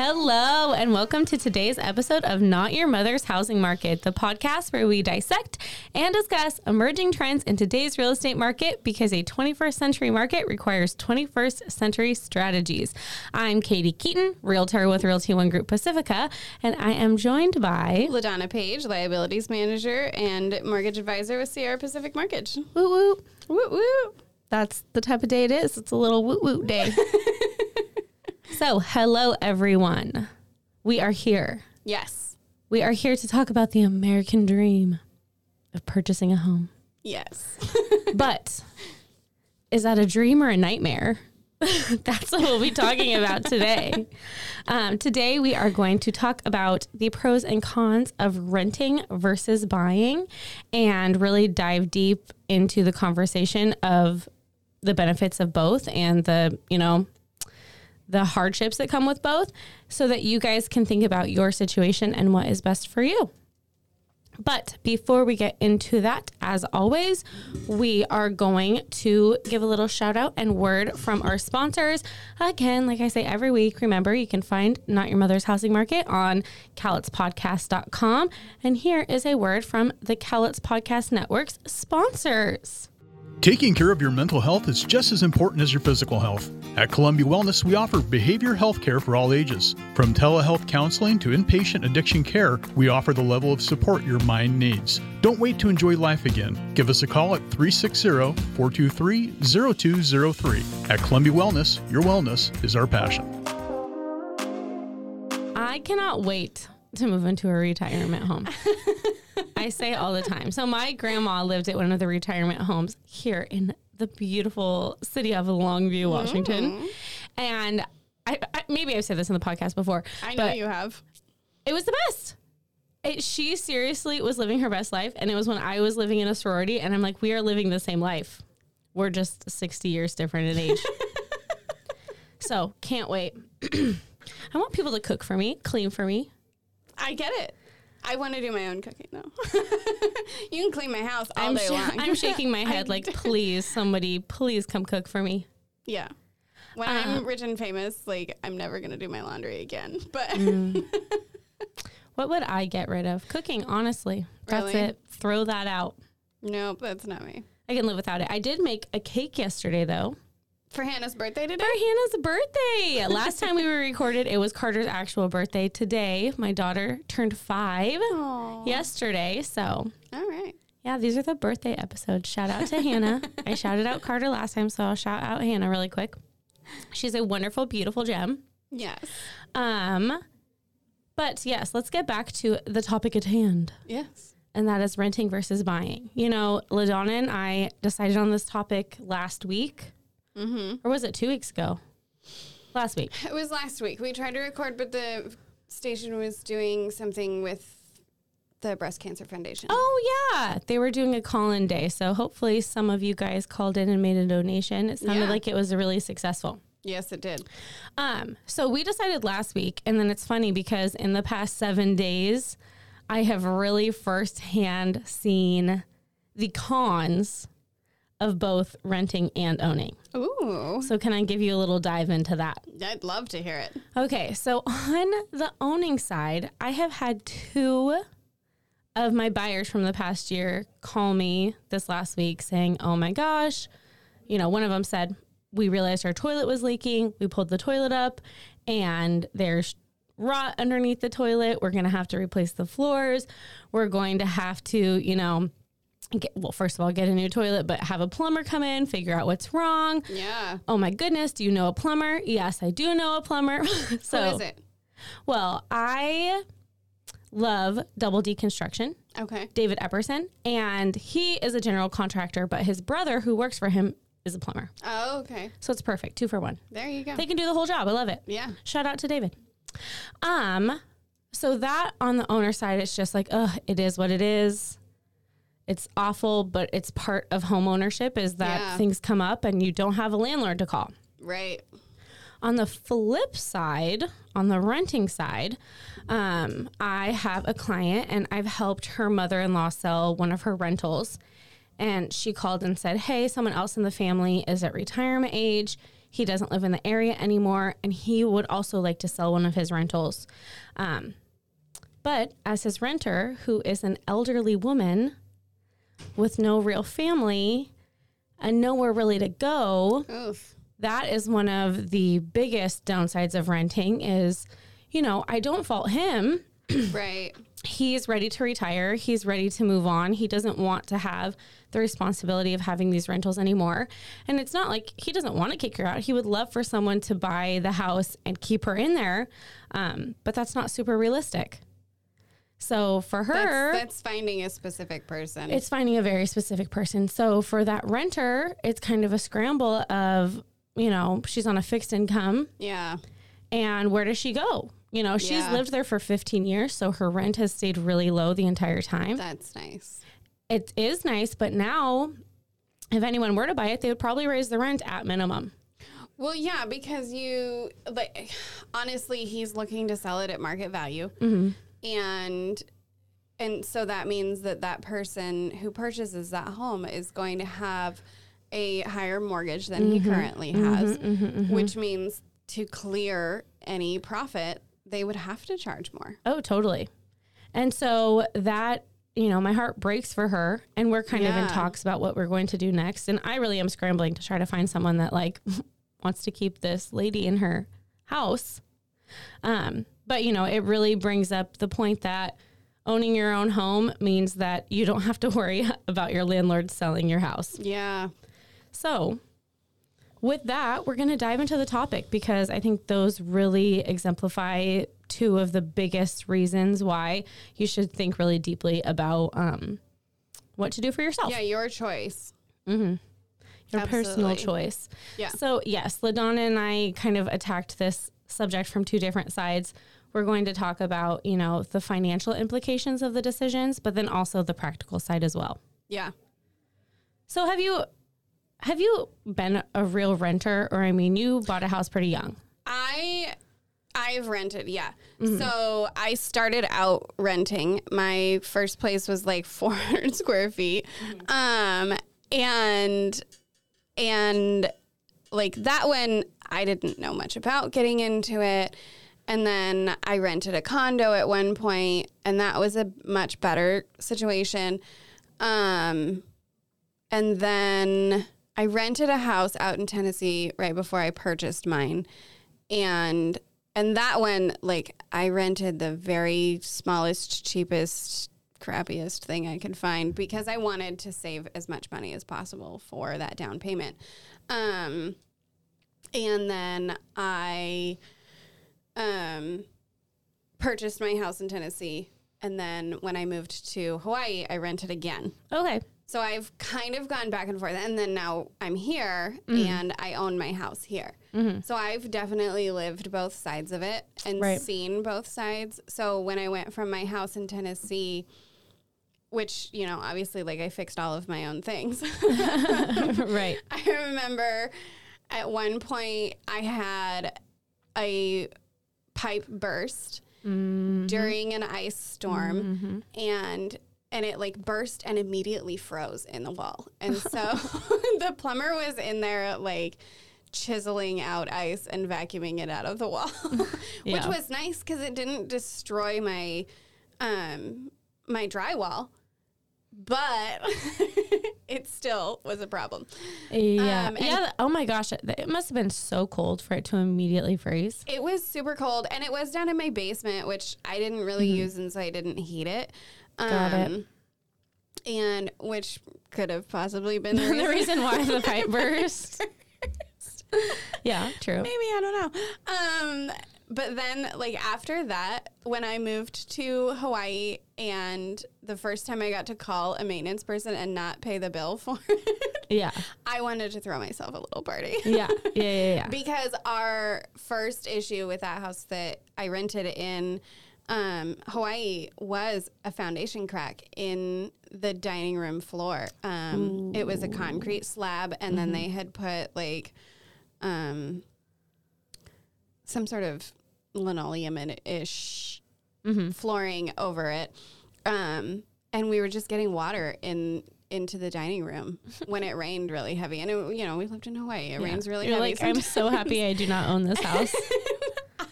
Hello, and welcome to today's episode of Not Your Mother's Housing Market, the podcast where we dissect and discuss emerging trends in today's real estate market because a 21st century market requires 21st century strategies. I'm Katie Keaton, realtor with Realty One Group Pacifica, and I am joined by LaDonna Page, liabilities manager and mortgage advisor with Sierra Pacific Mortgage. Woo Woo. Woo woo. That's the type of day it is. It's a little woo woo day. so, hello, everyone. We are here. Yes. We are here to talk about the American dream of purchasing a home. Yes. But is that a dream or a nightmare? That's what we'll be talking about today. Um, today, we are going to talk about the pros and cons of renting versus buying and really dive deep into the conversation of the benefits of both and the, you know, the hardships that come with both so that you guys can think about your situation and what is best for you. But before we get into that, as always, we are going to give a little shout out and word from our sponsors. Again, like I say every week, remember you can find Not Your Mother's Housing Market on cowlitzpodcast.com. And here is a word from the Cowlitz Podcast Network's sponsors. Taking care of your mental health is just as important as your physical health. At Columbia Wellness, we offer behavior health care for all ages. From telehealth counseling to inpatient addiction care, we offer the level of support your mind needs. Don't wait to enjoy life again. Give us a call at 360 423 0203. At Columbia Wellness, your wellness is our passion. I cannot wait to move into a retirement home. I say all the time. So my grandma lived at one of the retirement homes here in the beautiful city of Longview, Washington. Mm. And I, I maybe I've said this in the podcast before. I know you have. It was the best. It, she seriously was living her best life, and it was when I was living in a sorority, and I'm like, we are living the same life. We're just 60 years different in age. so can't wait. I want people to cook for me, clean for me. I get it. I want to do my own cooking though. you can clean my house all I'm, day sh- long. I'm shaking my head like, please, somebody, please come cook for me. yeah. When I'm rich and famous, like I'm never gonna do my laundry again. But Mm. What would I get rid of? Cooking, honestly. That's Really? it. Throw that out. nope, that's not me. I can live without it. I did make a cake yesterday, though. For Hannah's birthday today. For Hannah's birthday. Last time we were recorded, it was Carter's actual birthday. Today, my daughter turned five Aw. yesterday. So, All right. yeah, these are the birthday episodes. Shout out to Hannah. I shouted out Carter last time, so I'll shout out Hannah really quick. She's a wonderful, beautiful gem. Yes. Um, but yes, let's get back to the topic at hand, Yes. and that is renting versus buying. You know, LaDonna and I decided on this topic last week, Mm-hmm. or was it two weeks ago? Last week. It was last week. We tried to record, but the station was doing something with the Breast Cancer Foundation. Oh yeah, they were doing a call-in day, so hopefully some of you guys called in and made a donation. It sounded Yeah. like it was really successful. Yes, it did. Um, so we decided last week, and then it's funny because in the past seven days, I have really firsthand seen the cons of both renting and owning. Ooh. So can I give you a little dive into that? I'd love to hear it. Okay, so on the owning side, I have had two of my buyers from the past year call me this last week saying, Oh my gosh, you know, one of them said, We realized our toilet was leaking. We pulled the toilet up and there's rot underneath the toilet. We're going to have to replace the floors. We're going to have to, you know, Get, well, first of all, get a new toilet, but have a plumber come in, figure out what's wrong. Yeah. Oh my goodness, do you know a plumber? Yes, I do know a plumber. so, Who is it? well, I love Double D Construction, Okay. David Epperson, and he is a general contractor, but his brother who works for him is a plumber. Oh, okay. So it's perfect, two for one. There you go. They can do the whole job. I love it. yeah. Shout out to David. Um, so that on the owner side, it's just like, ugh, it is what it is. It's awful, but it's part of home ownership is that Yeah. things come up and you don't have a landlord to call. Right. On the flip side, on the renting side, um, I have a client and I've helped her mother in law sell one of her rentals. And she called and said, Hey, someone else in the family is at retirement age. He doesn't live in the area anymore, and he would also like to sell one of his rentals. Um, but as his renter, who is an elderly woman with no real family and nowhere really to go, Oof. that is one of the biggest downsides of renting is, you know, I don't fault him. Right. He's ready to retire. He's ready to move on. He doesn't want to have the responsibility of having these rentals anymore. And it's not like he doesn't want to kick her out. He would love for someone to buy the house and keep her in there. Um, but that's not super realistic. So for her, That's, that's finding a specific person. it's finding a very specific person. So for that renter, it's kind of a scramble of, you know, she's on a fixed income yeah. and where does she go? You know, she's Yeah. lived there for 15 years, so her rent has stayed really low the entire time. That's nice. It is nice, but now if anyone were to buy it, they would probably raise the rent at minimum. Well, yeah, because you like honestly, he's looking to sell it at market value, Mm-hmm. And and so that means that that person who purchases that home is going to have a higher mortgage than Mm-hmm. he currently has, which means to clear any profit, they would have to charge more. Oh, totally. And so that, you know, my heart breaks for her. And we're kind of in talks about what we're going to do next. And I really am scrambling to try to find someone that like wants to keep this lady in her house. Um, but, you know, it really brings up the point that owning your own home means that you don't have to worry about your landlord selling your house. Yeah, So, with that, we're going to dive into the topic because I think those really exemplify two of the biggest reasons why you should think really deeply about um, what to do for yourself, yeah, your choice. Mm-hmm. your personal choice. Yeah. So, yes, LaDonna and I kind of attacked this subject from two different sides. We're going to talk about, you know, the financial implications of the decisions, but then also the practical side as well. Yeah. So have you have you been a real renter or I mean you bought a house pretty young? I I've rented, yeah. So I started out renting. My first place was like 400 square feet, um, and and like that one I didn't know much about getting into it. And then I rented a condo at one point, and that was a much better situation. Um, and then I rented a house out in Tennessee right before I purchased mine. And and that one like I rented the very smallest, cheapest, crappiest thing I could find because I wanted to save as much money as possible for that down payment. Um and then I um purchased my house in Tennessee and then when I moved to Hawaii, I rented again. Okay. So I've kind of gone back and forth, and then now I'm here and I own my house here. So I've definitely lived both sides of it and Right. seen both sides. So when I went from my house in Tennessee, which you know, obviously, like I fixed all of my own things. right. I remember at one point I had a pipe burst during an ice storm and and it like burst and immediately froze in the wall. And so the plumber was in there like chiseling out ice and vacuuming it out of the wall, which Yeah. was nice cuz it didn't destroy my um my drywall. But it still was a problem. Yeah. Um, yeah. Oh my gosh. It, must have been so cold for it to immediately freeze. It was super cold, and it was down in my basement, which I didn't really use, and so I didn't heat it. Um, Got it. And which could have possibly been the the reason. reason why the pipe burst. yeah, true. Maybe I don't know. Um, but then, like after that, when I moved to Hawaii, and the first time I got to call a maintenance person and not pay the bill for it, Yeah. I wanted to throw myself a little party. Yeah. Yeah. Yeah. Yeah. because our first issue with that house that I rented in um, Hawaii was a foundation crack in the dining room floor. Um, it was a concrete slab, and then they had put like um, some sort of linoleum ish flooring over it. Um, and we were just getting water in into the dining room when it rained really heavy. And it, you know, we lived in Hawaii. It rains really You're heavy. like, I'm so happy I do not own this house.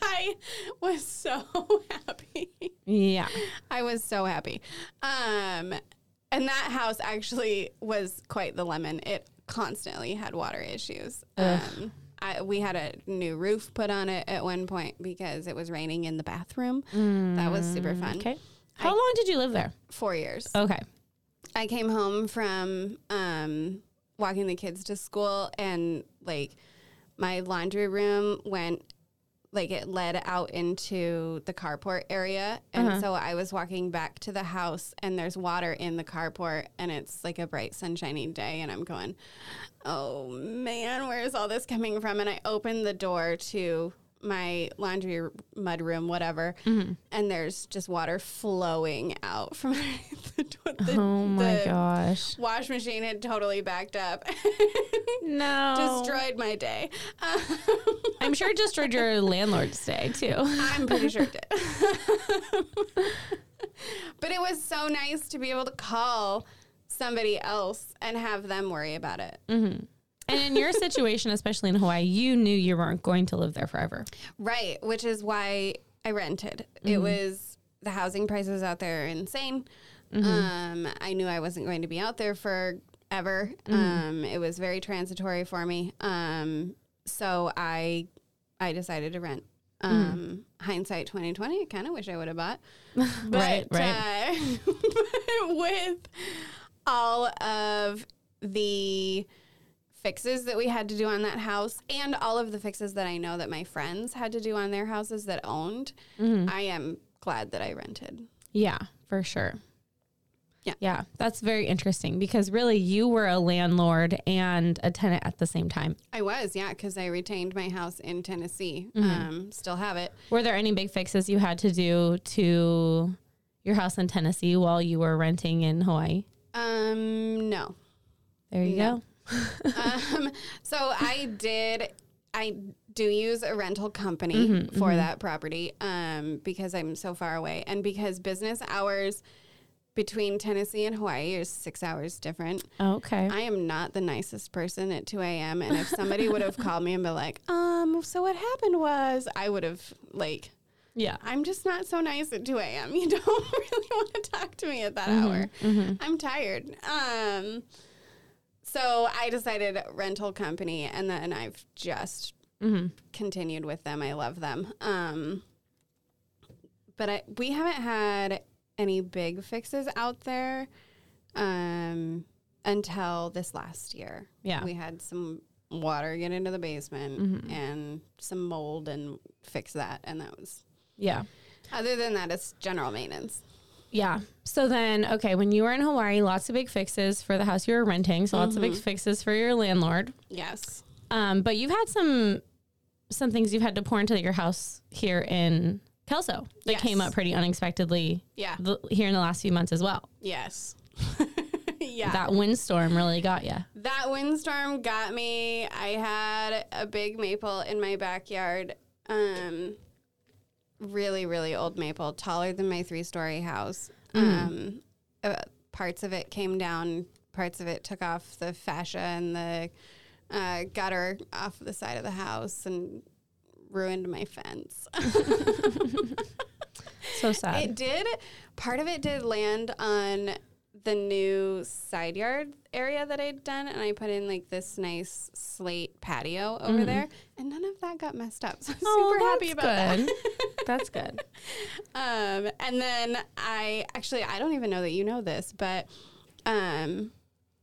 I was so happy. yeah. I was so happy. Um, and that house actually was quite the lemon. It constantly had water issues. Um, I, we had a new roof put on it at one point because it was raining in the bathroom. that was super fun. Okay. How long did you live there? Four years. Okay. I came home from um, walking the kids to school, and like my laundry room went like it led out into the carport area, and uh-huh. so I was walking back to the house, and there's water in the carport, and it's like a bright sunshiny day, and I'm going, oh man, where is all this coming from? And I opened the door to my laundry mud room, whatever, and there's just water flowing out from the door. The, Oh my the gosh. Wash machine had totally backed up, No. destroyed my day. Um, I'm sure it destroyed your landlord's day too. I'm pretty sure it did. but it was so nice to be able to call somebody else and have them worry about it. And in your situation, especially in Hawaii, you knew you weren't going to live there forever. Right, which is why I rented. It was the housing prices out there are insane. Um, I knew I wasn't going to be out there forever. Um, it was very transitory for me. Um, so I I decided to rent. Um, Hindsight twenty twenty. I kind of wish I would have bought. But, Right, right. uh, with all of the fixes that we had to do on that house and all of the fixes that I know that my friends had to do on their houses that owned, Mm-hmm. I am glad that I rented. Yeah, for sure. Yeah. Yeah. That's very interesting because really you were a landlord and a tenant at the same time. I was, yeah, because I retained my house in Tennessee. Mm-hmm. Um, still have it. Were there any big fixes you had to do to your house in Tennessee while you were renting in Hawaii? Um, no. There you No. go. Um, so I did. I do use a rental company for that property um, because I'm so far away, and because business hours between Tennessee and Hawaii are six hours different. Okay. I am not the nicest person at 2 a.m. And if somebody would have called me and been like, um, so what happened was, I would have like, yeah. I'm just not so nice at 2 a.m. You don't really want to talk to me at that hour. I'm tired. Um, so I decided rental company, and then I've just continued with them. I love them. Um, but I, we haven't had any big fixes out there um, until this last year. Yeah. we had some water get into the basement and some mold and fix that, and that was Yeah. other than that, it's general maintenance. Yeah. So then, okay, when you were in Hawaii, lots of big fixes for the house you were renting. So lots of big fixes for your landlord. Yes. Um, but you've had some some things you've had to pour into your house here in Kelso that Yes. came up pretty unexpectedly. Yeah. the- here in the last few months as well. Yes. yeah. That windstorm really got you. That windstorm got me. I had a big maple in my backyard. Um, really, really old maple, taller than my three story house. Um, uh, parts of it came down, parts of it took off the fascia and the uh, gutter off the side of the house and ruined my fence. So sad. It did. Part of it did land on the new side yard area that I'd done, and I put in like this nice slate patio over there, and none of that got messed up. So I'm super happy about. Oh, good. that. that's good. Um, and then I actually I don't even know that you know this, but um,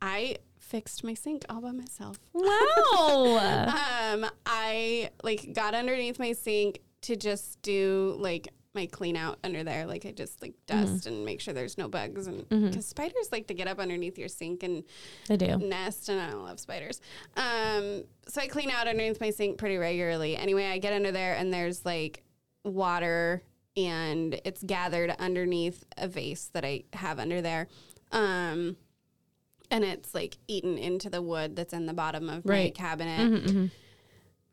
I fixed my sink all by myself. Wow. Um, I like got underneath my sink to just do like my clean out under there. Like I just like dust and make sure there's no bugs and because spiders like to get up underneath your sink and they do. nest and I don't love spiders. Um, so I clean out underneath my sink pretty regularly. Anyway, I get under there and there's like water and it's gathered underneath a vase that I have under there. Um, and it's like eaten into the wood that's in the bottom of my Right. cabinet.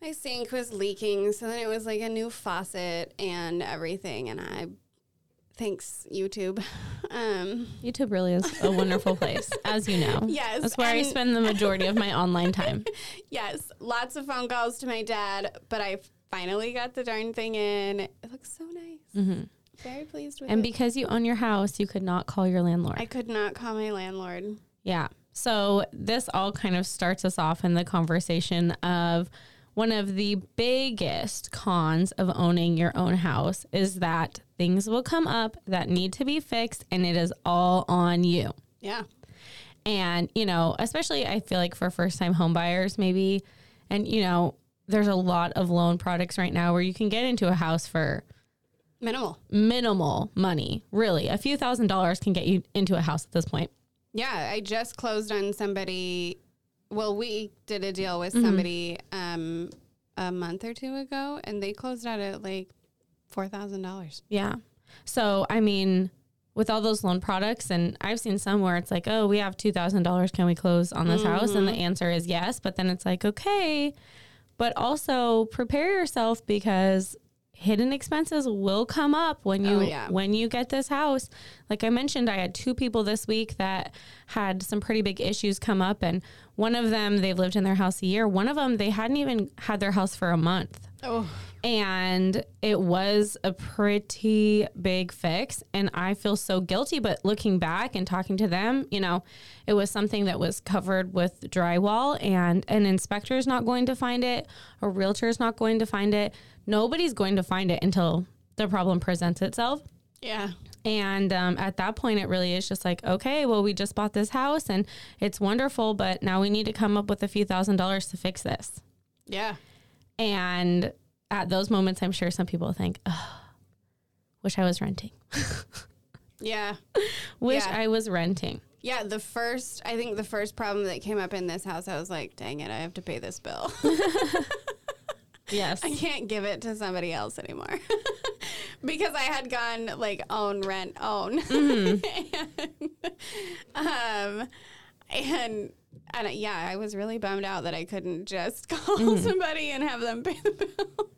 My sink was leaking, so then it was like a new faucet and everything, and I thanks YouTube. Um, YouTube really is a wonderful place, as you know. Yes, That's where I spend the majority of my online time. yes, lots of phone calls to my dad, but I finally got the darn thing in. It looks so nice. Very pleased with Mm-hmm. And because you own your house, you could not call your landlord. I could not call my landlord. Yeah. So this all kind of starts us off in the conversation of one of the biggest cons of owning your own house is that things will come up that need to be fixed and it is all on you. Yeah. And, you know, especially I feel like for first time home buyers, maybe, and, you know, there's a lot of loan products right now where you can get into a house for Minimal. minimal money. Really, a few thousand dollars can get you into a house at this point. Yeah, I just closed on somebody. Well, we did a deal with Mm-hmm. somebody um, a month or two ago, and they closed out at like four thousand dollars. Yeah. So, I mean, with all those loan products, and I've seen some where it's like, oh, we have $2,000. Can we close on this house? And the answer is yes. But then it's like, okay. But also prepare yourself because hidden expenses will come up when oh, you Oh, yeah. when you get this house. Like i mentioned i had two people this week that had some pretty big issues come up and one of them they've lived in their house a year. One of them they hadn't even had their house for a month. Oh, and it was a pretty big fix and i feel so guilty but looking back and talking to them you know it was something that was covered with drywall and an inspector is not going to find it a realtor is not going to find it nobody's going to find it until the problem presents itself yeah. and um, at that point, it really is just like, okay, well, we just bought this house and it's wonderful, but now we need to come up with a few thousand dollars to fix this. Yeah. And at those moments, I'm sure some people think, oh, wish I was renting. Yeah. Wish Yeah. I was renting. Yeah. The first, I think the first problem that came up in this house, I was like, dang it, I have to pay this bill. Yes. I can't give it to somebody else anymore. because I had gone like own, rent, own. and, um, and, and yeah, I was really bummed out that I couldn't just call somebody and have them pay the bill.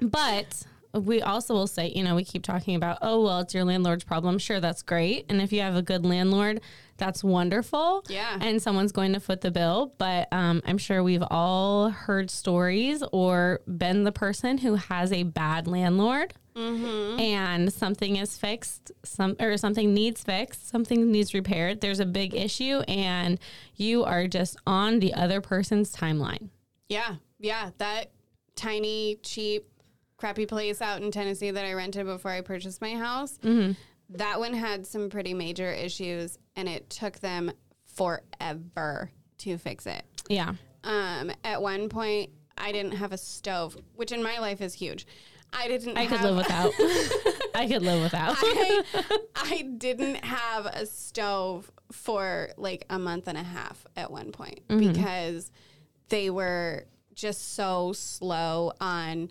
But we also will say, you know, we keep talking about, oh, well, it's your landlord's problem. Sure, that's great. And if you have a good landlord, that's wonderful. Yeah. And someone's going to foot the bill. But um, I'm sure we've all heard stories or been the person who has a bad landlord. And something is fixed, some or something needs fixed, something needs repaired. There's a big issue, and you are just on the other person's timeline. Yeah. Yeah. That tiny, cheap, crappy place out in Tennessee that I rented before I purchased my house, that one had some pretty major issues and it took them forever to fix it. Yeah. Um, at one point, I didn't have a stove, which in my life is huge. I didn't. I could live without. I could live without. I, I didn't have a stove for like a month and a half at one point Mm-hmm. because they were just so slow on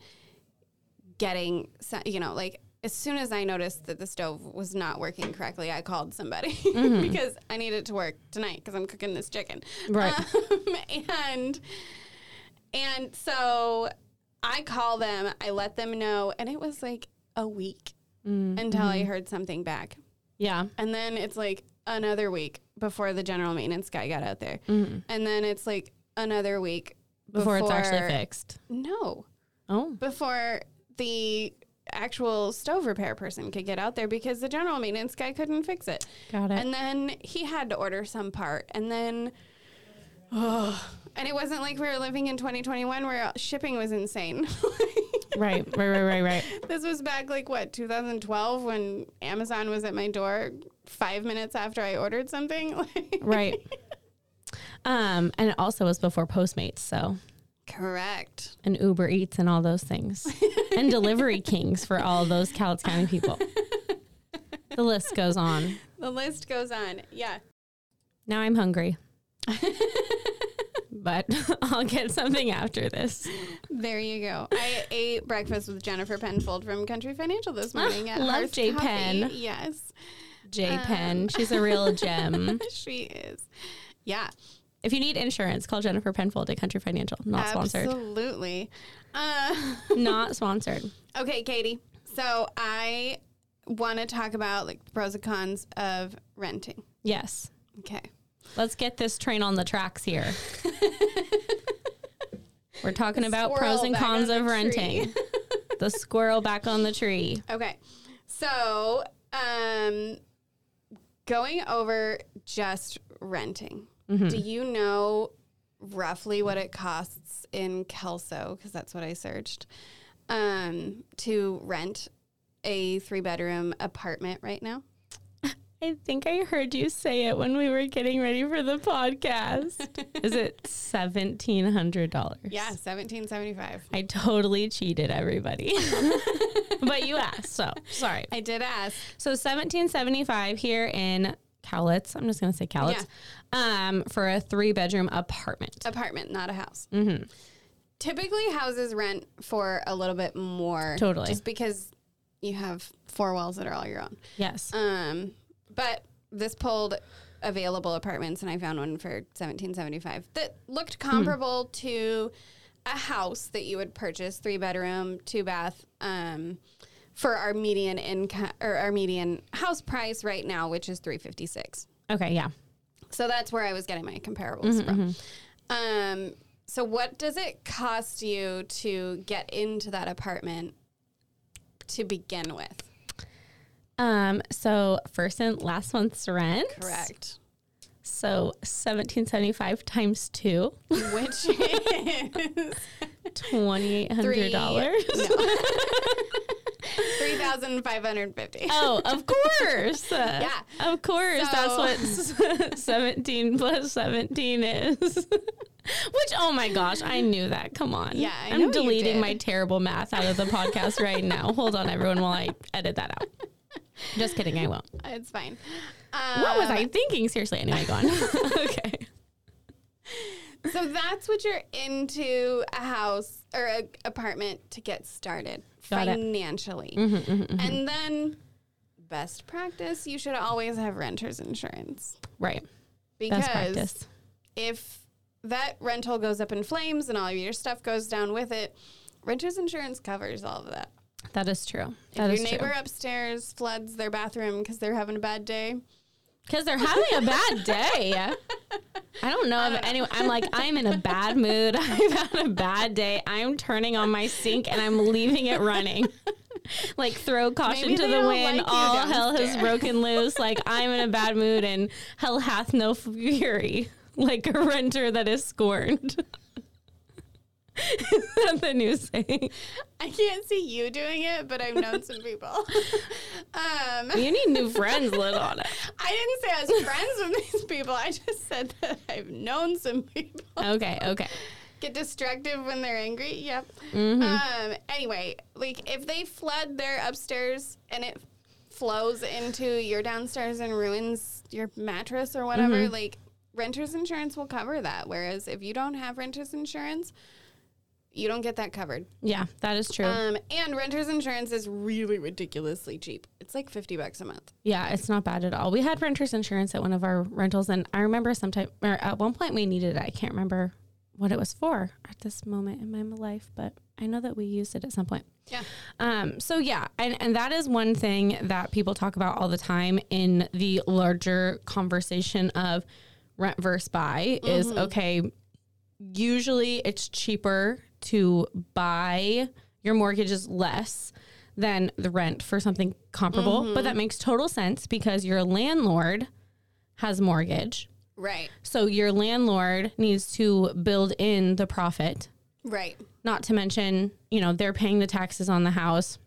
getting, you know, like as soon as I noticed that the stove was not working correctly, I called somebody because I need it to work tonight because I'm cooking this chicken. Right. Um, and and so I call them, I let them know, and it was like a week until I heard something back. Yeah. And then it's like another week before the general maintenance guy got out there. Mm-hmm. And then it's like another week Before, it's actually fixed. No, Oh. before the actual stove repair person could get out there because the general maintenance guy couldn't fix it. Got it. And then he had to order some part. And then, oh, and it wasn't like we were living in 2021 where shipping was insane. right. Right. Right. Right. Right. this was back like what, 2012 when Amazon was at my door five minutes after I ordered something? Right. Um, and it also was before Postmates, so Correct. and Uber Eats and all those things, and Delivery Kings for all those Cowlitz County people. The list goes on. The list goes on. Yeah. Now I'm hungry, but I'll get something after this. There you go. I ate breakfast with Jennifer Penfold from Country Financial this ah, morning at love Hearth J. Coffee. Penn. Yes, J Penn, um, she's a real gem. she is. Yeah, If you need insurance, call Jennifer Penfold at Country Financial. Not sponsored. absolutely. Uh, Not sponsored. okay, Katie. So I want to talk about like the pros and cons of renting. Yes. Okay. Let's get this train on the tracks here. We're talking about pros and cons of renting. the squirrel back on the tree. Okay. So, um, going over just renting, Mm-hmm. do you know roughly what it costs in Kelso? Because that's what I searched um, to rent a three bedroom apartment right now. I think I heard you say it when we were getting ready for the podcast. Is it seventeen hundred dollars? Yeah, seventeen seventy five. I totally cheated everybody. but you asked, so sorry. I did ask. So seventeen seventy five here in Cowlitz. I'm just gonna say Cowlitz. Um, for a three bedroom apartment. Apartment, not a house. Mm-hmm. Typically, houses rent for a little bit more. Totally. Just because you have four walls that are all your own. Yes. Um, but this pulled available apartments, and I found one for seventeen seventy five that looked comparable to a house that you would purchase, three bedroom, two bath, um, for our median income or our median house price right now, which is three fifty six. Okay, yeah. So that's where I was getting my comparables from. Um, so what does it cost you to get into that apartment to begin with? Um, so first and last month's rent. Correct. So seventeen seventy five times two, Which is twenty eight hundred dollars. three thousand five hundred fifty. Oh, of course. Yeah. Of course. So- That's what 17 plus 17 is. Which, oh my gosh, I knew that. Come on. Yeah, I i'm you deleting my terrible math out of the podcast right now. Hold on, everyone, while I edit that out. Just kidding, I won't. It's fine. What was Um, I thinking? Seriously, anyway, go on. okay. So that's what you're into a house or an apartment to get started Got it. Mm-hmm, financially. And then best practice, you should always have renter's insurance. Right. Because Best practice. if that rental goes up in flames and all of your stuff goes down with it, renter's insurance covers all of that. That is true. If your neighbor true. upstairs floods their bathroom because they're having a bad day, Because they're having a bad day. I don't know if anyone. I'm like, I'm in a bad mood. I've had a bad day. I'm turning on my sink and I'm leaving it running. Like throw caution Maybe to the wind. like All hell has broken broken loose. Like I'm in a bad mood and hell hath no fury. Like a renter that is scorned. Is that the new saying? I can't see you doing it, but I've known some people. um, You need new friends, lit on. I didn't say I was friends with these people. I just said that I've known some people Okay, okay. get destructive when they're angry. Yep. Mm-hmm. Um, anyway, like if they flood their upstairs and it flows into your downstairs and ruins your mattress or whatever, Mm-hmm. like renter's insurance will cover that. Whereas if you don't have renter's insurance, you don't get that covered. Yeah, that is true. Um, and renter's insurance is really ridiculously cheap. It's like 50 bucks a month. Yeah, it's not bad at all. We had renter's insurance at one of our rentals, and I remember sometime or at one point we needed it. I can't remember what it was for at this moment in my life, but I know that we used it at some point. Yeah. Um, so yeah, and, and that is one thing that people talk about all the time in the larger conversation of rent versus buy is okay, usually it's cheaper to buy your mortgage is less than the rent for something comparable, mm-hmm. but that makes total sense because your landlord has mortgage. Right. So your landlord needs to build in the profit Right. not to mention, you know, they're paying the taxes on the house.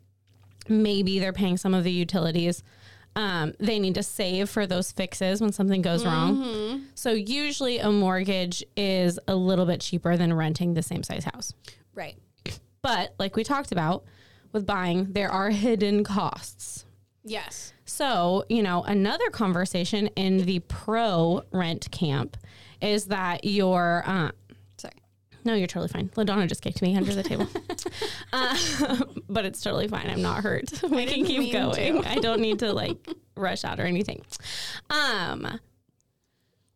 Maybe they're paying some of the utilities. Um, they need to save for those fixes when something goes wrong. So usually a mortgage is a little bit cheaper than renting the same size house. Right. But like we talked about with buying, there are hidden costs. Yes. So, you know, another conversation in the pro rent camp is that your uh. No, you're totally fine. LaDonna just kicked me under the table. uh, but it's totally fine. I'm not hurt. We can keep going. I don't need to like rush out or anything. Um,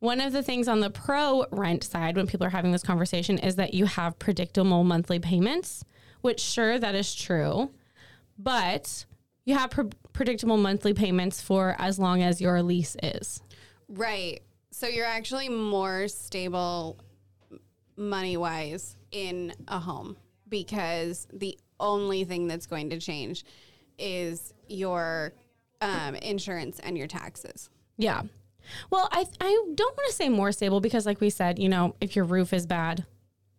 one of the things on the pro rent side when people are having this conversation is that you have predictable monthly payments, which sure that is true, but you have pre- predictable monthly payments for as long as your lease is. Right. So you're actually more stable money wise in a home because the only thing that's going to change is your um, insurance and your taxes. Yeah. Well, I I don't want to say more stable because, like we said, you know, if your roof is bad,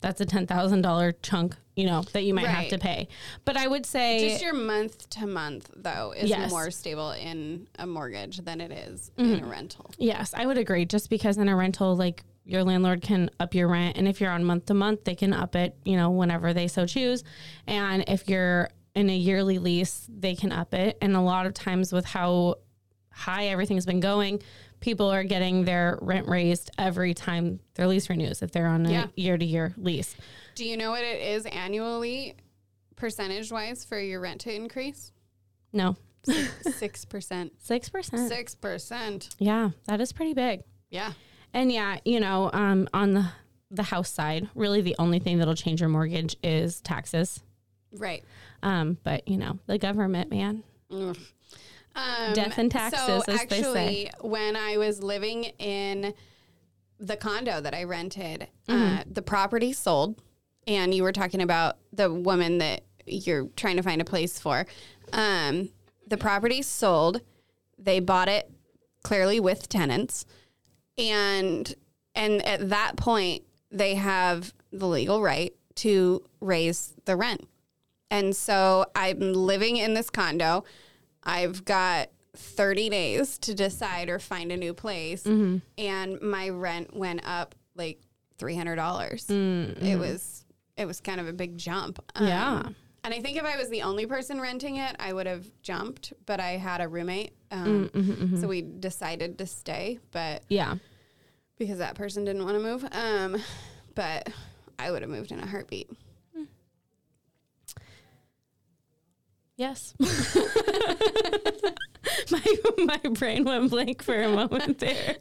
that's a ten thousand dollar chunk, you know, that you might have to pay. But I would say, Just your month to month, though, is Yes. more stable in a mortgage than it is Mm-hmm. in a rental. yes, I would agree. Just because in a rental, like your landlord can up your rent, and if you're on month to month, they can up it, you know, whenever they so choose. And if you're in a yearly lease, they can up it. And a lot of times, with how high everything's been going, people are getting their rent raised every time their lease renews if they're on a year to year lease. Do you know what it is annually, percentage wise, for your rent to increase? No, Six percent. six percent. Six percent. Yeah, that is pretty big. Yeah. And yeah, you know, um, on the the house side, really the only thing that'll change your mortgage is taxes. Right. Um, but you know, the government, man. Um, Death and taxes, So as actually, they say. when I was living in the condo that I rented, uh, Mm-hmm. the property sold, and you were talking about the woman that you're trying to find a place for. Um, the property sold. They bought it clearly with tenants, and and at that point, they have the legal right to raise the rent. And so I'm living in this condo. I've got 30 days to decide or find a new place. And my rent went up like $300. It was it was kind of a big jump. Um, Yeah. And I think if I was the only person renting it, I would have jumped, but I had a roommate. Um, So we decided to stay, but Yeah. because that person didn't want to move. Um, but I would have moved in a heartbeat. Yes. my my brain went blank for a moment there,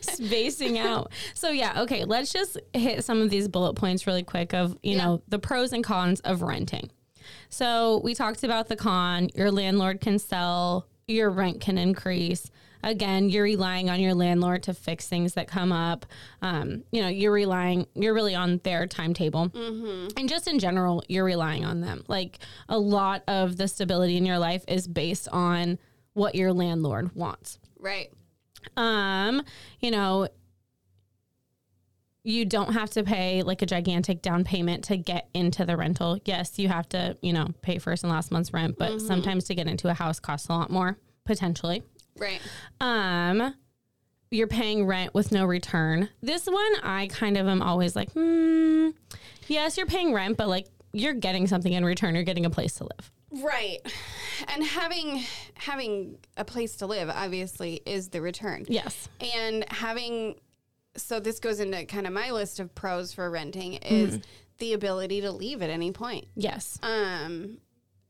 spacing out. So yeah, okay. Let's just hit some of these bullet points really quick of you Yeah. know the pros and cons of renting. So we talked about the con. Your landlord can sell. Your rent can increase. Again, you're relying on your landlord to fix things that come up. Um, you know, you're relying. You're really on their timetable and just in general, you're relying on them. Like a lot of the stability in your life is based on what your landlord wants. Right. Um, you know, you don't have to pay like a gigantic down payment to get into the rental. Yes, you have to, you know, pay first and last month's rent, but sometimes to get into a house costs a lot more potentially. Right. Um, you're paying rent with no return. This one, I kind of am always like, hmm, yes, you're paying rent, but like you're getting something in return. You're getting a place to live. Right. And having having a place to live obviously is the return. Yes. And having so this goes into kind of my list of pros for renting is the ability to leave at any point. Yes. Um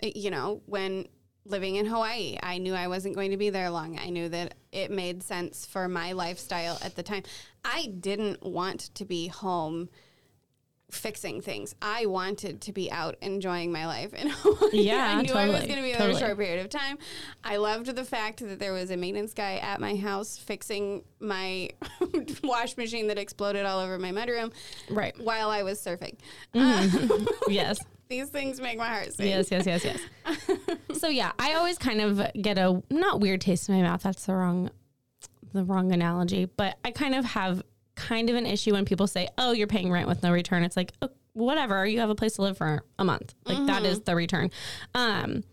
you know, when living in Hawaii, I knew I wasn't going to be there long. I knew that it made sense for my lifestyle at the time. I didn't want to be home fixing things. I wanted to be out enjoying my life in Hawaii. Yeah, I knew I was going to be there totally. a short period of time. I loved the fact that there was a maintenance guy at my house fixing my wash machine that exploded all over my mudroom Right. while I was surfing. Mm-hmm. yes. These things make my heart sing. Yes, yes, yes, yes. so yeah, I always kind of get a not weird taste in my mouth. That's the wrong the wrong analogy, but I kind of have kind of an issue when people say, "Oh, you're paying rent with no return." It's like, oh, whatever, you have a place to live for a month. Like that is the return. Um,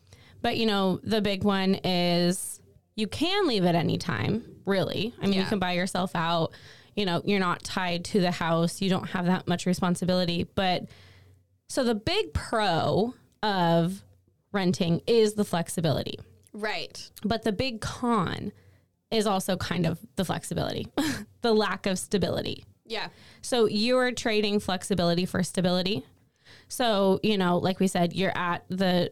but you know, the big one is you can leave at any time, really. I mean, you can buy yourself out. You know, you're not tied to the house. You don't have that much responsibility, but so the big pro of renting is the flexibility, Right. but the big con is also kind of the flexibility, the lack of stability. Yeah. So you're trading flexibility for stability. So, you know, like we said, you're at the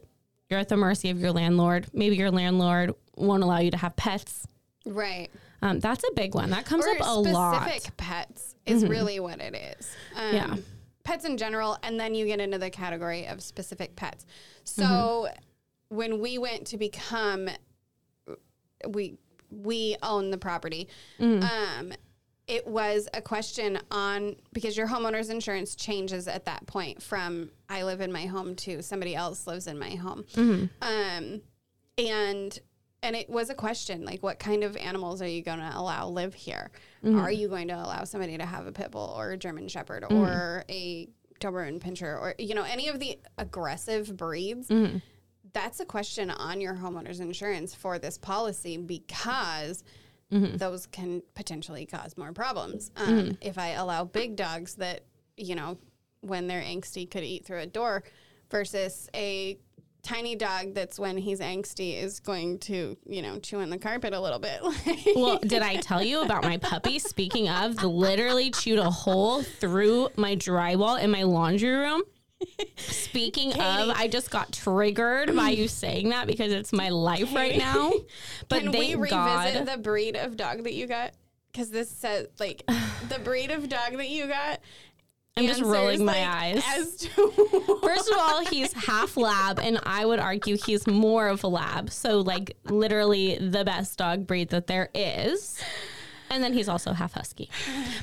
you're at the mercy of your landlord. Maybe your landlord won't allow you to have pets. Right. Um, that's a big one. That comes or up a specific lot. Mm-hmm. pets is really what it is. Um, Yeah. Pets in general, and then you get into the category of specific pets. So Mm-hmm. when we went to become we we own the property. Um, it was a question on because your homeowner's insurance changes at that point from I live in my home to somebody else lives in my home. Um, and and it was a question like what kind of animals are you going to allow live here? Mm-hmm. Are you going to allow somebody to have a pit bull or a German shepherd mm-hmm. or a Doberman pinscher or you know any of the aggressive breeds? Mm-hmm. That's a question on your homeowner's insurance for this policy because those can potentially cause more problems. Um, If I allow big dogs that, you know, when they're angsty could eat through a door versus a tiny dog that's when he's angsty is going to, you know, chew in the carpet a little bit. Well, did I tell you about my puppy? Speaking of, literally chewed a hole through my drywall in my laundry room. Speaking of, I just got triggered by you saying that because it's my life right now. But Can we revisit God. the breed of dog that you got? Because this says like the breed of dog that you got. I'm just rolling my like, eyes. As to First of all, he's half lab, and I would argue he's more of a lab. So, like, literally the best dog breed that there is. And then he's also half husky.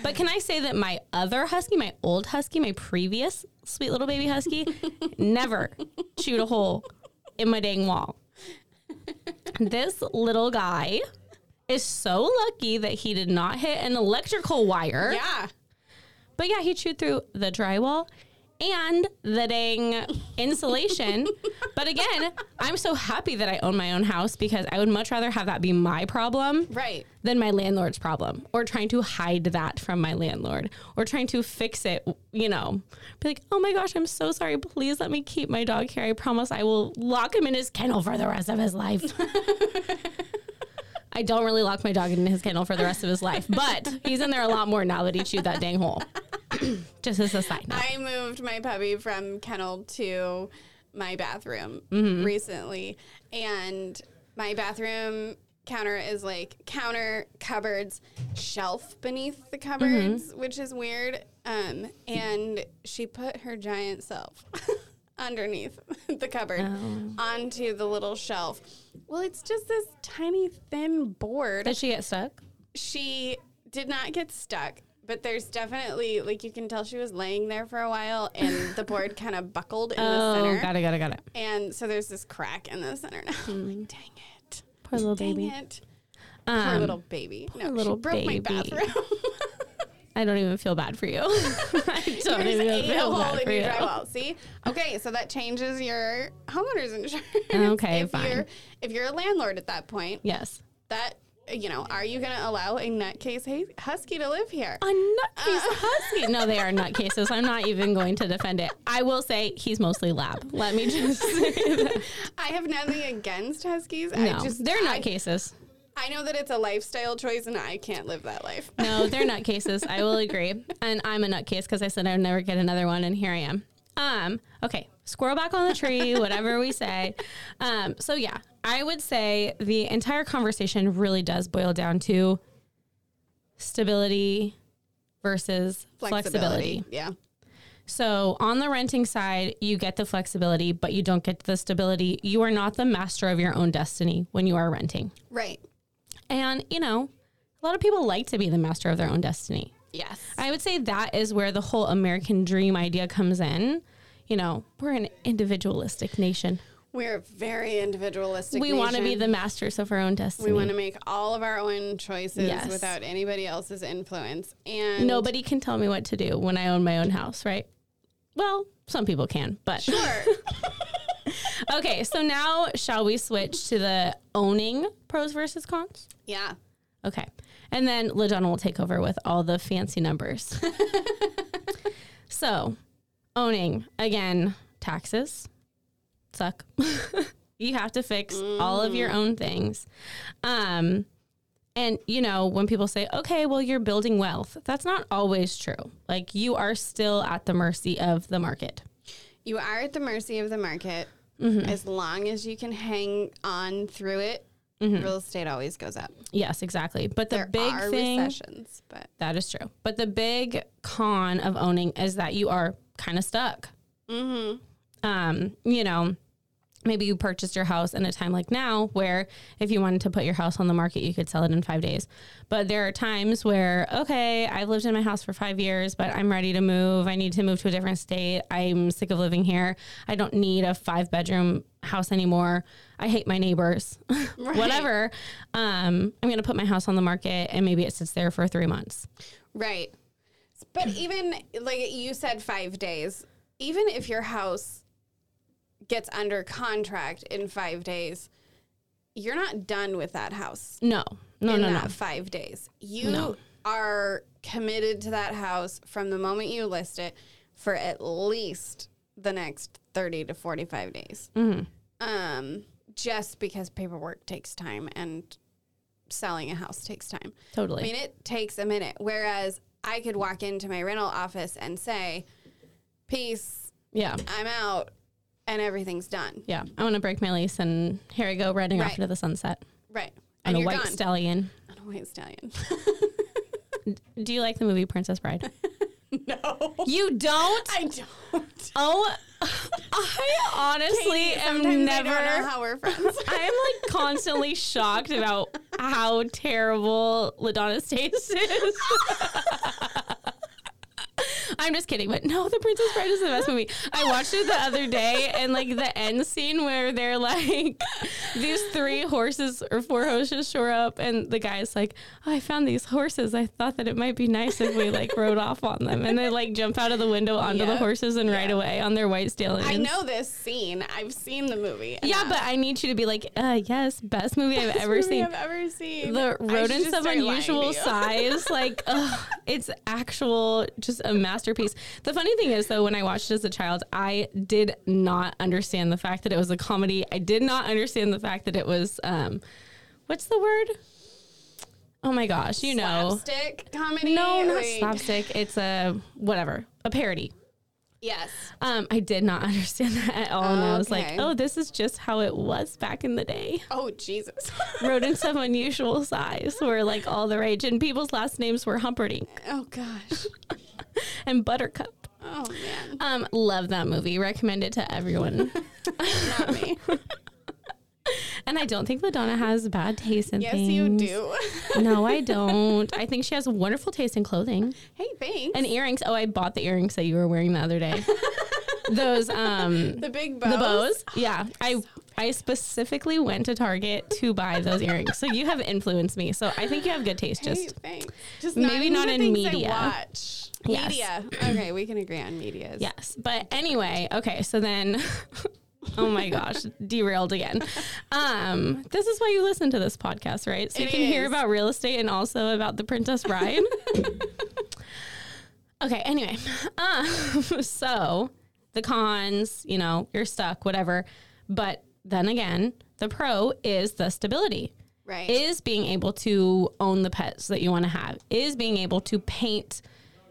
But can I say that my other husky, my old husky, my previous sweet little baby husky, never chewed a hole in my dang wall. This little guy is so lucky that he did not hit an electrical wire. yeah. But yeah, he chewed through the drywall and the dang insulation. but again, I'm so happy that I own my own house because I would much rather have that be my problem Right. than my landlord's problem or trying to hide that from my landlord or trying to fix it, you know. Be like, oh my gosh, I'm so sorry. Please let me keep my dog here. I promise I will lock him in his kennel for the rest of his life. I don't really lock my dog in his kennel for the rest of his life, but he's in there a lot more now that he chewed that dang hole. Just as a side note. I moved my puppy from kennel to my bathroom Mm-hmm. recently, and my bathroom counter is like counter cupboards, shelf beneath the cupboards, Mm-hmm. which is weird. Um, and she put her giant self underneath the cupboard Oh. onto the little shelf. Well, it's just this tiny thin board Did she get stuck? she did not get stuck, but there's definitely like you can tell she was laying there for a while and the board kind of buckled in the Oh, center. got it, got it, got it. And so there's this crack in the center now. I'm like, dang it. Poor little Dang baby. it. Poor Um, little baby. No, little she broke baby. my bathroom. I don't even feel bad for you. I don't There's even feel hole bad in for your you. drywall. See? Okay, so that changes your homeowner's insurance. Okay, if fine. You're, if you're a landlord at that point, Yes. that you know, are you going to allow a nutcase hu- husky to live here? A nutcase husky. No, they are nutcases. I'm not even going to defend it. I will say he's mostly lab. Let me just say that. I have nothing against huskies. No, I just they're nutcases. I know that it's a lifestyle choice, and I can't live that life. No, they're nutcases. I will agree. And I'm a nutcase because I said I'd never get another one, and here I am. Um, okay, squirrel back on the tree, whatever we say. Um, so yeah, I would say the entire conversation really does boil down to stability versus flexibility. Yeah. So on the renting side, you get the flexibility, but you don't get the stability. You are not the master of your own destiny when you are renting. Right. And, you know, a lot of people like to be the master of their own destiny. Yes. I would say that is where the whole American dream idea comes in. You know, we're an individualistic nation. We're very individualistic. we want to be the masters of our own destiny. We want to make all of our own choices Yes. without anybody else's influence. And Nobody can tell me what to do when I own my own house, right? Well, some people can, but Sure. okay. So now, shall we switch to the owning pros versus cons? yeah. Okay. And then LaDonna will take over with all the fancy numbers. so, owning, again, taxes suck. you have to fix all of your own things. Um, and, you know, when people say, okay, well, you're building wealth, that's not always true. Like, you are still at the mercy of the market. You are at the mercy of the market. Mm-hmm. As long as you can hang on through it, real estate always goes up. Yes, exactly. But the there big are thing. recessions, but That is true. But the big con of owning is that you are kind of stuck. Mm-hmm. Um, you know, maybe you purchased your house in a time like now where if you wanted to put your house on the market you could sell it in five days. But there are times where okay i've lived in my house for five years but i'm ready to move. I need to move to a different state. I'm sick of living here. I don't need a five bedroom house anymore. I hate my neighbors. Whatever. Um, i'm going to put my house on the market and maybe it sits there for three months. Right. But even like you said, five days, even if your house gets under contract in five days, you're not done with that house no no in no that no five days. You No. are committed to that house from the moment you list it for at least the next 30 to 45 days. Mm-hmm. Um, just because paperwork takes time and selling a house takes time. totally I mean, it takes a minute. Whereas I could walk into my rental office and say, Peace, yeah I'm out, and everything's done. yeah i want to break my lease and here i go riding off into the sunset Right. on And a white gone. stallion on a white stallion. do you like the movie princess bride no. you don't I don't. Oh, I honestly am never. I don't know how we're friends. I am like constantly shocked about how terrible Ladonna's taste is. I'm just kidding, but no, The Princess Bride is the best movie. I watched it the other day, and like the end scene where they're like, these three horses or four horses show up, and the guy's like, oh, I found these horses. I thought that it might be nice if we like rode off on them, and they like jump out of the window onto the horses and ride away on their white stallions. I know this scene. I've seen the movie. Yeah, but I need you to be like, uh, yes, best movie I've ever movie seen. I've ever seen. the rodents of start lying to unusual size, like, ugh, it's actual, just a masterpiece. The funny thing is, though, when I watched it as a child, I did not understand the fact that it was a comedy. I did not understand the fact that it was, um, what's the word? Oh my gosh, you know. Slapstick comedy. No, not like- slapstick. It's a whatever, a parody. Yes. Um, I did not understand that at all, and I was like, "Oh, this is just how it was back in the day." Oh Jesus. rodents of unusual size were like all the rage, and people's last names were Humperdinck oh gosh. and Buttercup. Oh man. Um, love that movie. Recommend it to everyone. Not me. and I don't think LaDonna has bad taste in yes, things. you do. No, I don't. I think she has wonderful taste in clothing hey, thanks. and earrings. Oh, I bought the earrings that you were wearing the other day. Those um the big bows. the bows. Yeah, I I specifically went to Target to buy those earrings. So you have influenced me. So I think you have good taste. Hey, Just thanks. Just maybe not the in media. I watch. Yes. Media. Okay, we can agree on media. Yes. But anyway, okay, so then oh my gosh, derailed again. Um, this is why you listen to this podcast, right? So you It can hear about real estate and also about the Princess Bride. okay, anyway. Um, so the cons, you know, you're stuck, whatever. But then again, the pro is the stability Right. is being able to own the pets that you want to have, is being able to paint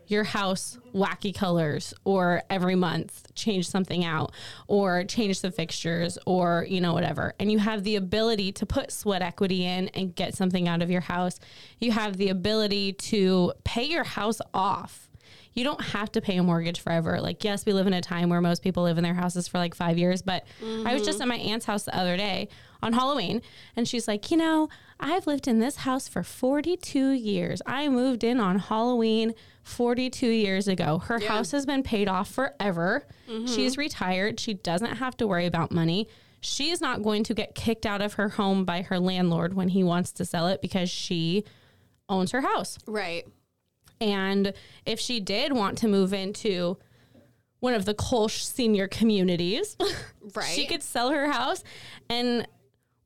your house wacky colors or every month change something out or change the fixtures or you know whatever. And you have the ability to put sweat equity in and get something out of your house. You have the ability to pay your house off. You don't have to pay a mortgage forever. Like, yes, we live in a time where most people live in their houses for like five years, but I was just mm-hmm. at my aunt's house the other day on Halloween, and she's like, you know, I've lived in this house for 42 years. I moved in on Halloween 42 years ago. Her house has been paid off forever. Mm-hmm. She's retired. She doesn't have to worry about money. She is not going to get kicked out of her home by her landlord when he wants to sell it because she owns her house. right. And if she did want to move into one of the Koelsch senior communities, Right. she could sell her house and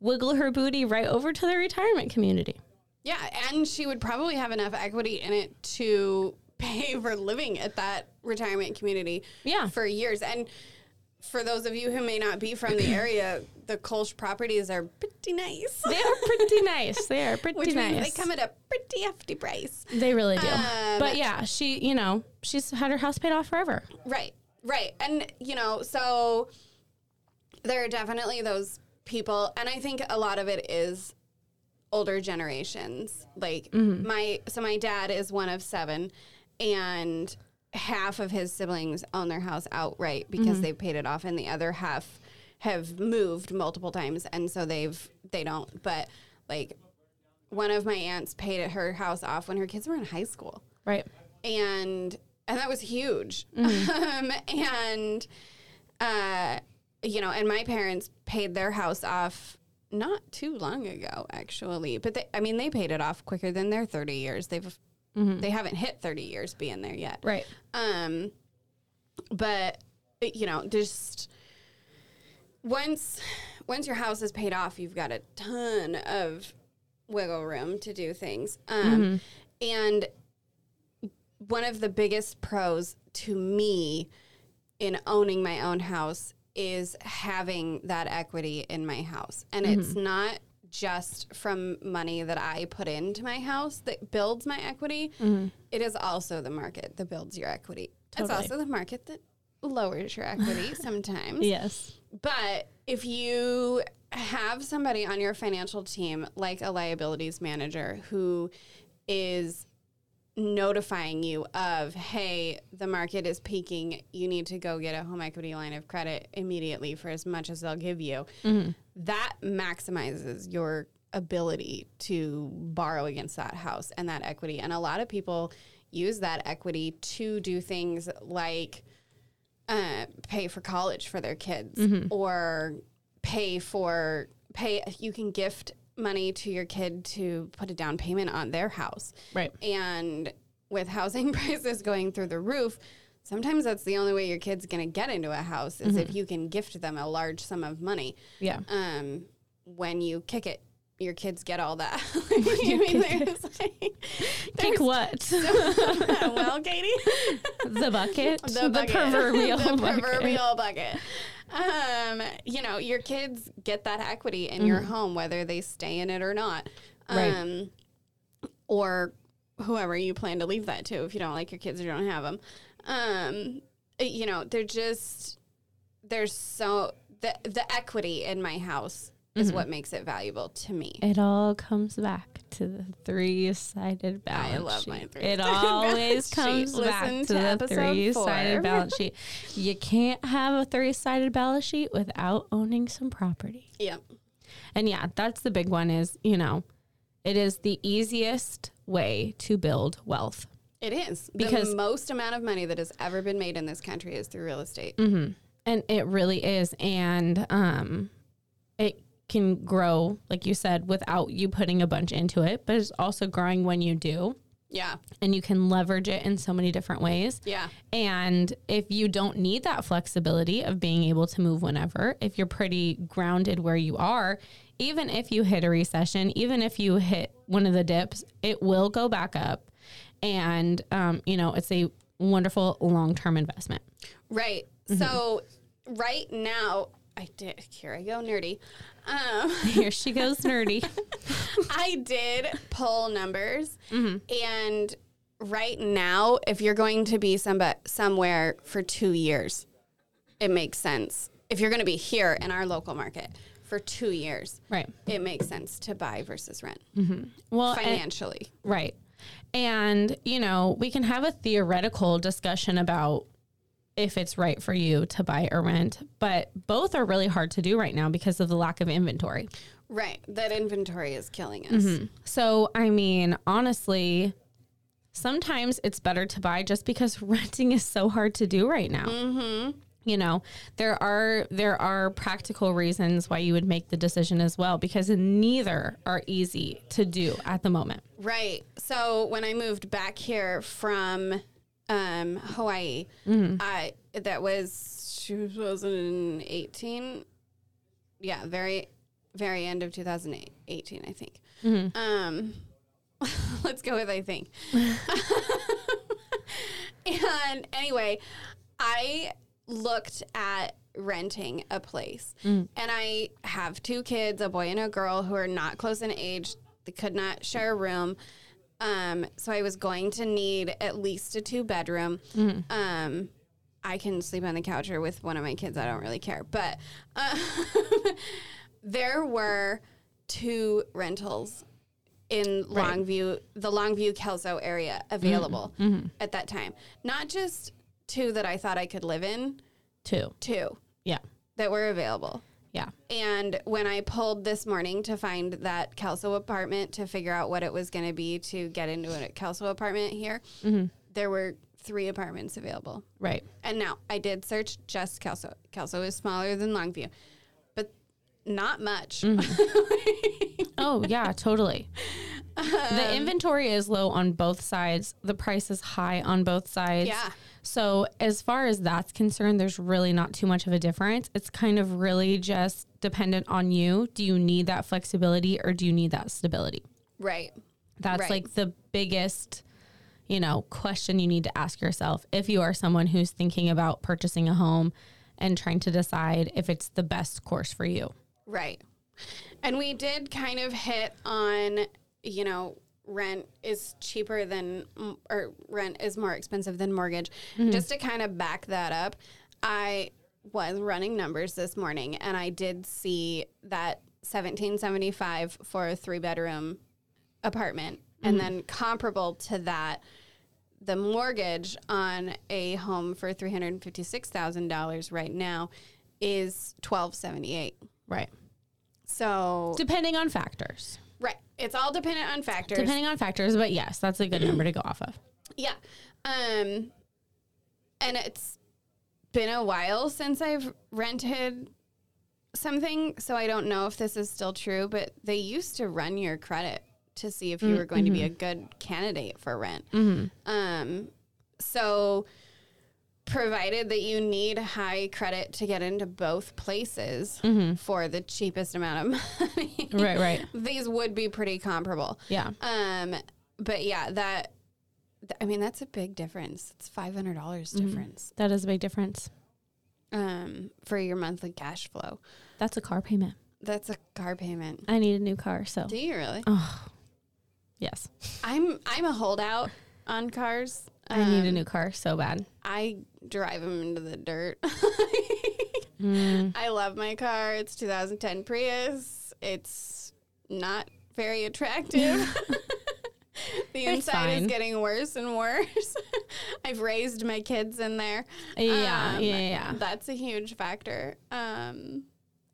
wiggle her booty right over to the retirement community. Yeah, and she would probably have enough equity in it to pay for living at that retirement community Yeah. for years. And for those of you who may not be from the area, the Koelsch properties are pretty nice. They are pretty nice. They are pretty Which nice. means they come at a pretty hefty price. They really do. Um, but yeah, she, you know, she's had her house paid off forever. Right, right. And, you know, so there are definitely those people. And I think a lot of it is older generations. Like, Mm-hmm. my, so my dad is one of seven, and half of his siblings own their house outright because Mm-hmm. they paid it off, and the other half have moved multiple times and so they've they don't but like one of my aunts paid her house off when her kids were in high school Right. and and that was huge Mm-hmm. um, and uh you know and my parents paid their house off not too long ago actually but they, i mean they paid it off quicker than their 30 years they've they haven't hit 30 years being there yet Mm-hmm. Right. um, but you know, just once once your house is paid off, you've got a ton of wiggle room to do things. Um, And one of the biggest pros to me in owning my own house is having that equity in my house, and it's mm-hmm. not just from money that I put into my house that builds my equity. Mm-hmm. It is also the market that builds your equity. Totally. It's also the market that lowers your equity sometimes. Yes. But if you have somebody on your financial team, like a liabilities manager, who is notifying you of, hey, the market is peaking, you need to go get a home equity line of credit immediately for as much as they'll give you, that maximizes your ability to borrow against that house and that equity. And a lot of people use that equity to do things like uh, pay for college for their kids or pay for pay you can gift money to your kid to put a down payment on their house Right. and with housing prices going through the roof sometimes that's the only way your kid's going to get into a house is if you can gift them a large sum of money Yeah. um, when you kick it your kids get all that I mean, there's like- Kick what? well katie the bucket. the, bucket. proverbial the bucket. proverbial bucket. Um, you know, your kids get that equity in your home, whether they stay in it or not. Um, Right. Or whoever you plan to leave that to if you don't like your kids or don't have them. Um, you know, they're just, there's so, the, the equity in my house is what makes it valuable to me. It all comes back to the three-sided balance I love sheet. my It three-sided always sheet. comes back Listen to, to the three-sided balance sheet. You can't have a three-sided balance sheet without owning some property. Yep. And yeah, that's the big one is, you know, it is the easiest way to build wealth. It is. Because- the most amount of money that has ever been made in this country is through real estate. And it really is. And um, it can grow, like you said, without you putting a bunch into it, but it's also growing when you do. Yeah. And you can leverage it in so many different ways. Yeah. And if you don't need that flexibility of being able to move whenever, if you're pretty grounded where you are, even if you hit a recession, even if you hit one of the dips, it will go back up. And, um, you know, it's a wonderful long term investment. Right. Mm-hmm. So right now, I did. Here I go, nerdy. Um, Here she goes, nerdy. I did pull numbers, Mm-hmm. and right now, if you're going to be some, somewhere for two years, it makes sense. If you're going to be here in our local market for two years, right. it makes sense to buy versus rent Well, and- financially. Right. And, you know, we can have a theoretical discussion about if it's right for you to buy or rent, but both are really hard to do right now because of the lack of inventory. right. That inventory is killing us. So, I mean, honestly, sometimes it's better to buy just because renting is so hard to do right now. Mm-hmm. You know, there are there are practical reasons why you would make the decision as well because neither are easy to do at the moment. Right. So when I moved back here from um, Hawaii, I that was 2018. Yeah, very very end of 2018, I think. Um, let's go with I think. and anyway, I looked at renting a place. And I have two kids, a boy and a girl, who are not close in age. They could not share a room. Um, so I was going to need at least a two bedroom. Um, I can sleep on the couch or with one of my kids. I don't really care. But uh, there were two rentals in Longview, the Longview Kelso area available at that time. Not just two that I thought I could live in, Two. two Yeah. that were available. Yeah. And when I pulled this morning to find that Kelso apartment to figure out what it was going to be to get into a Kelso apartment here, mm-hmm. there were three apartments available. Right. And now I did search just Kelso. Kelso is smaller than Longview, but not much. Mm. Oh, yeah, totally. the um, inventory is low on both sides. The price is high on both sides. Yeah. So, as far as that's concerned, there's really not too much of a difference. It's kind of really just dependent on you. Do you need that flexibility or do you need that stability? Right. That's Right. like the biggest, you know, question you need to ask yourself if you are someone who's thinking about purchasing a home and trying to decide if it's the best course for you. Right. And we did kind of hit on, you know, rent is cheaper than, or rent is more expensive than mortgage. Mm-hmm. Just to kind of back that up, I was running numbers this morning and I did see that 1775 for a three bedroom apartment. And mm-hmm. then comparable to that, the mortgage on a home for $356,000 right now is 1278. Right. So, Depending on factors. Right. It's all dependent on factors. Depending on factors, but yes, that's a good number to go off of. yeah. Um, and it's been a while since I've rented something, so I don't know if this is still true, but they used to run your credit to see if you were going to be a good candidate for rent. Um, so provided that you need high credit to get into both places for the cheapest amount of money. Right, right. These would be pretty comparable. Yeah. Um, but yeah, that th- I mean that's a big difference. It's five hundred dollars difference That is a big difference. um, for your monthly cash flow. That's a car payment. That's a car payment. I need a new car, so Do you really? Oh. Yes. I'm I'm a holdout on cars. I need a Um, new car so bad. I drive them into the dirt. Mm. I love my car. It's 2010 Prius. It's not very attractive. the inside is getting worse and worse. I've raised my kids in there. Yeah, Um, yeah, yeah. That's a huge factor. Um,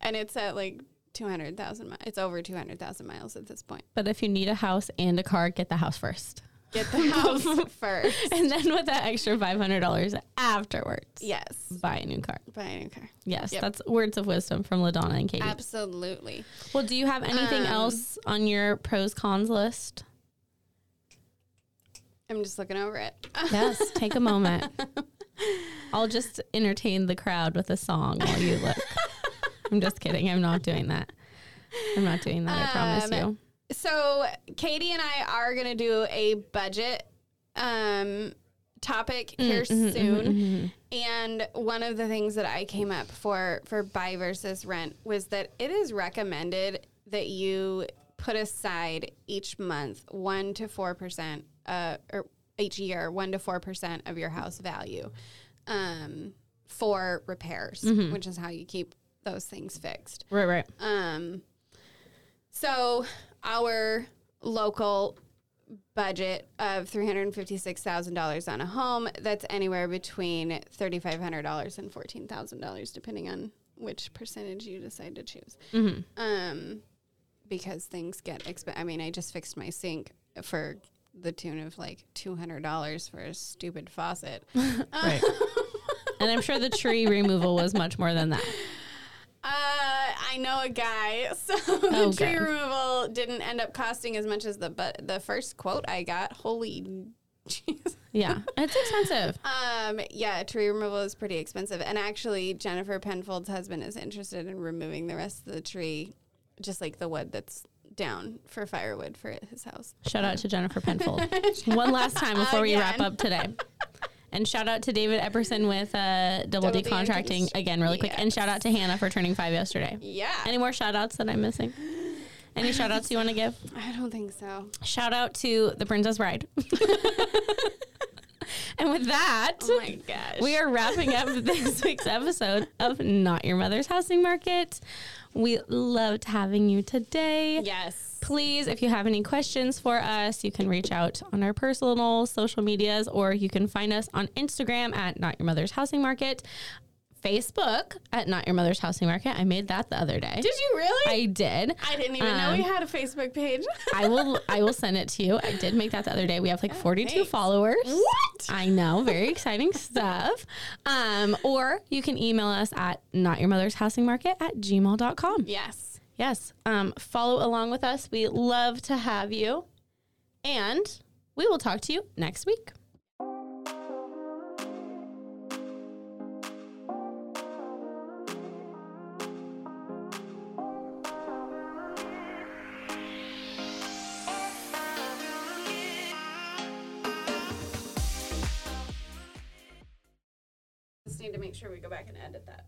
and it's at like 200,000 miles. It's over 200,000 miles at this point. But if you need a house and a car, get the house first. Get the house first. And then with that extra $500 afterwards, Yes. buy a new car. Buy a new car. Yes, Yep. that's words of wisdom from LaDonna and Katie. Absolutely. Well, do you have anything Um, else on your pros cons list? I'm just looking over it. Yes, take a moment. I'll just entertain the crowd with a song while you look. I'm just kidding. I'm not doing that. I'm not doing that. I promise Um, you. So Katie and I are gonna do a budget um, topic Mm, here mm-hmm, soon, and one of the things that I came up for for buy versus rent was that it is recommended that you put aside each month one to four percent, uh, or each year one to four percent of your house value um, for repairs, Mm-hmm. which is how you keep those things fixed. Right, right. Um, so our local budget of three hundred fifty-six thousand dollars on a home that's anywhere between thirty-five hundred dollars and fourteen thousand dollars, depending on which percentage you decide to choose. Um, because things get expensive. I mean, I just fixed my sink for the tune of like two hundred dollars for a stupid faucet. Right. and I'm sure the tree removal was much more than that. Uh, I know a guy, so Oh, the tree removal didn't end up costing as much as the but the first quote I got. Holy jeez. Yeah, it's expensive. Um, yeah, tree removal is pretty expensive, and actually, Jennifer Penfold's husband is interested in removing the rest of the tree, just like the wood that's down for firewood for his house. Shout out to Jennifer Penfold. One last time before we wrap up today. And shout out to David Epperson with uh, Double, D D Contracting Contracting. again, really quick. And shout out to Hannah for turning five yesterday. Yeah, Any more shout outs that I'm missing? Any shout outs you want to give? I don't think so. Shout out to the Princess Bride. and with that, Oh my gosh, we are wrapping up this week's episode of Not Your Mother's Housing Market. We loved having you today. yes. Please, if you have any questions for us, you can reach out on our personal social medias or you can find us on Instagram at Not Your Mother's Housing Market. Facebook at Not Your Mother's Housing Market. I made that the other day. Did you really? I did. I didn't even know we had a Facebook page. I will I will send it to you. I did make that the other day. We have like 42 thanks. followers. What? I know, very exciting stuff. Um, or you can email us at not your mother's housing market at gmail.com. yes. Yes. Um, follow along with us. We love to have you. And we will talk to you next week. Make sure we go back and edit that.